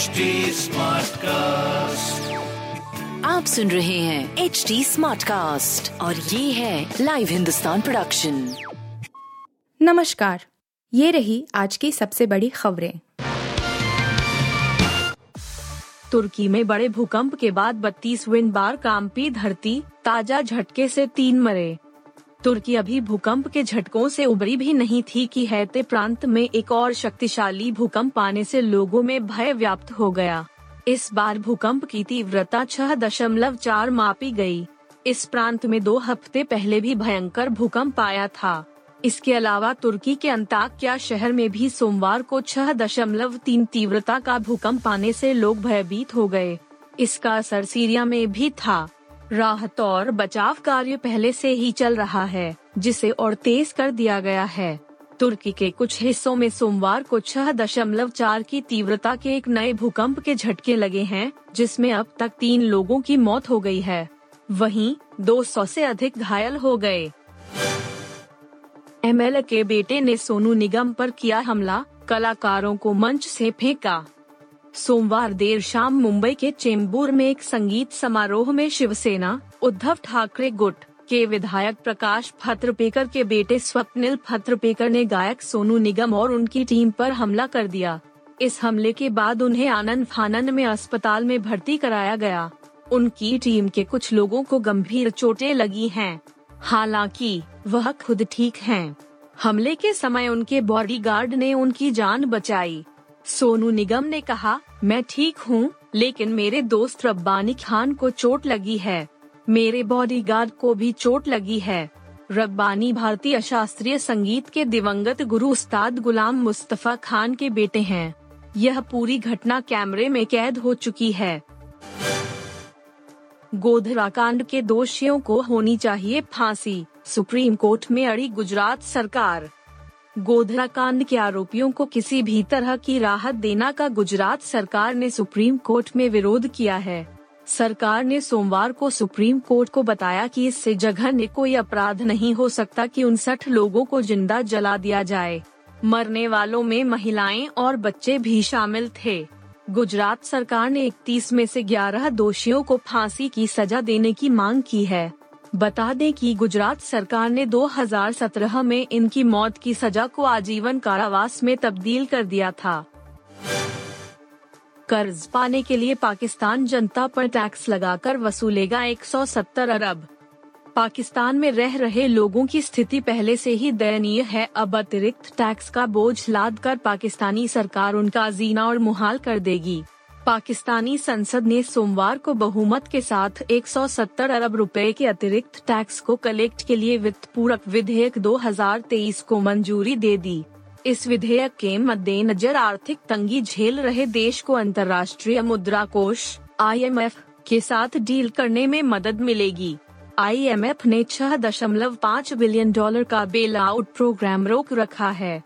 HD cast आप सुन रहे हैं एच डी स्मार्ट कास्ट और ये है लाइव हिंदुस्तान प्रोडक्शन नमस्कार ये रही आज की सबसे बड़ी खबरें। तुर्की में बड़े भूकंप के बाद 32 विंड बार कांपी धरती ताज़ा झटके से तीन मरे। तुर्की अभी भूकंप के झटकों से उबरी भी नहीं थी कि हैते प्रांत में एक और शक्तिशाली भूकंप आने से लोगों में भय व्याप्त हो गया। इस बार भूकंप की तीव्रता छह दशमलव चार मापी गई। इस प्रांत में दो हफ़्ते पहले भी भयंकर भूकंप आया था। इसके अलावा तुर्की के अंताक्या शहर में भी सोमवार को छह दशमलव तीन तीव्रता का भूकंप आने से लोग भयभीत हो गए। इसका असर सीरिया में भी था। राहत और बचाव कार्य पहले से ही चल रहा है, जिसे और तेज कर दिया गया है। तुर्की के कुछ हिस्सों में सोमवार को छह दशमलव चार की तीव्रता के एक नए भूकंप के झटके लगे हैं, जिसमें अब तक तीन लोगों की मौत हो गई है। वहीं 200 से अधिक घायल हो गए। एमएलए के बेटे ने सोनू निगम पर किया हमला, कलाकारों को मंच से फेंका। सोमवार देर शाम मुंबई के चेंबूर में एक संगीत समारोह में शिवसेना, उद्धव ठाकरे गुट के विधायक प्रकाश फत्रपेकर के बेटे स्वप्निल फत्रपेकर ने गायक सोनू निगम और उनकी टीम पर हमला कर दिया इस हमले के बाद उन्हें आनंद फानन में अस्पताल में भर्ती कराया गया उनकी टीम के कुछ लोगों को गंभीर चोटें लगी हैं। हालाँकि, वह खुद ठीक हैं। हमले के समय उनके बॉडीगार्ड ने उनकी जान बचाई सोनू निगम ने कहा, मैं ठीक हूँ, लेकिन मेरे दोस्त रब्बानी खान को चोट लगी है। मेरे बॉडीगार्ड को भी चोट लगी है। रब्बानी भारतीय शास्त्रीय संगीत के दिवंगत गुरु उस्ताद गुलाम मुस्तफ़ा खान के बेटे हैं। यह पूरी घटना कैमरे में कैद हो चुकी है। गोधरा कांड के दोषियों को होनी चाहिए फांसी। सुप्रीम कोर्ट में अड़ी गुजरात सरकार। गोधरा कांड के आरोपियों को किसी भी तरह की राहत देना का गुजरात सरकार ने सुप्रीम कोर्ट में विरोध किया है। सरकार ने सोमवार को सुप्रीम कोर्ट को बताया कि इससे जघन्य कोई अपराध नहीं हो सकता कि उनसठ लोगों को ज़िंदा जला दिया जाए। मरने वालों में महिलाएँ और बच्चे भी शामिल थे। गुजरात सरकार ने 31 में से 11 दोषियों को फांसी की सजा देने की मांग की है। बता दें कि गुजरात सरकार ने 2017 में इनकी मौत की सजा को आजीवन कारावास में तब्दील कर दिया था। कर्ज पाने के लिए पाकिस्तान जनता पर टैक्स लगाकर वसूलेगा 170 अरब। पाकिस्तान में रह रहे लोगों की स्थिति पहले से ही दयनीय है। अब अतिरिक्त टैक्स का बोझ लाद कर पाकिस्तानी सरकार उनका जीना और मुहाल कर देगी। पाकिस्तानी संसद ने सोमवार को बहुमत के साथ 170 अरब रुपए के अतिरिक्त टैक्स को कलेक्ट के लिए वित्त पूरक विधेयक 2023 को मंजूरी दे दी। इस विधेयक के मद्देनजर आर्थिक तंगी झेल रहे देश को अंतर्राष्ट्रीय मुद्रा कोष आईएमएफ के साथ डील करने में मदद मिलेगी। आईएमएफ ने छह दशमलव पाँच बिलियन डॉलर का बेल आउट प्रोग्राम रोक रखा है।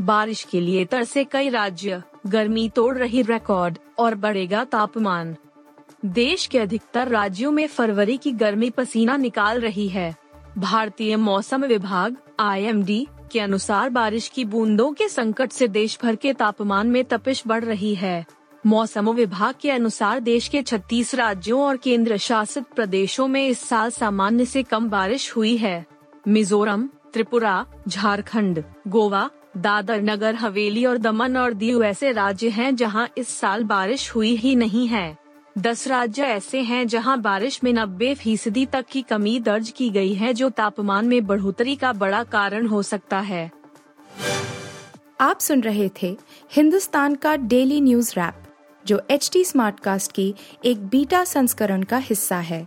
बारिश के लिए तरसे कई राज्य गर्मी तोड़ रही रिकॉर्ड और बढ़ेगा तापमान। देश के अधिकतर राज्यों में फरवरी की गर्मी पसीना निकाल रही है। भारतीय मौसम विभाग आईएमडी के अनुसार बारिश की बूंदों के संकट से देश भर के तापमान में तपिश बढ़ रही है। मौसम विभाग के अनुसार देश के 36 राज्यों और केंद्र शासित प्रदेशों में इस साल सामान्य से कम बारिश हुई है। मिजोरम त्रिपुरा झारखंड, गोवा दादर नगर, हवेली और दमन और दीव ऐसे राज्य हैं जहाँ इस साल बारिश हुई ही नहीं है। दस राज्य ऐसे हैं जहाँ बारिश में नब्बे फ़ीसदी तक की कमी दर्ज की गई है, जो तापमान में बढ़ोतरी का बड़ा कारण हो सकता है। आप सुन रहे थे हिंदुस्तान का डेली न्यूज़ रैप, जो एच टी स्मार्ट कास्ट की एक बीटा संस्करण का हिस्सा है।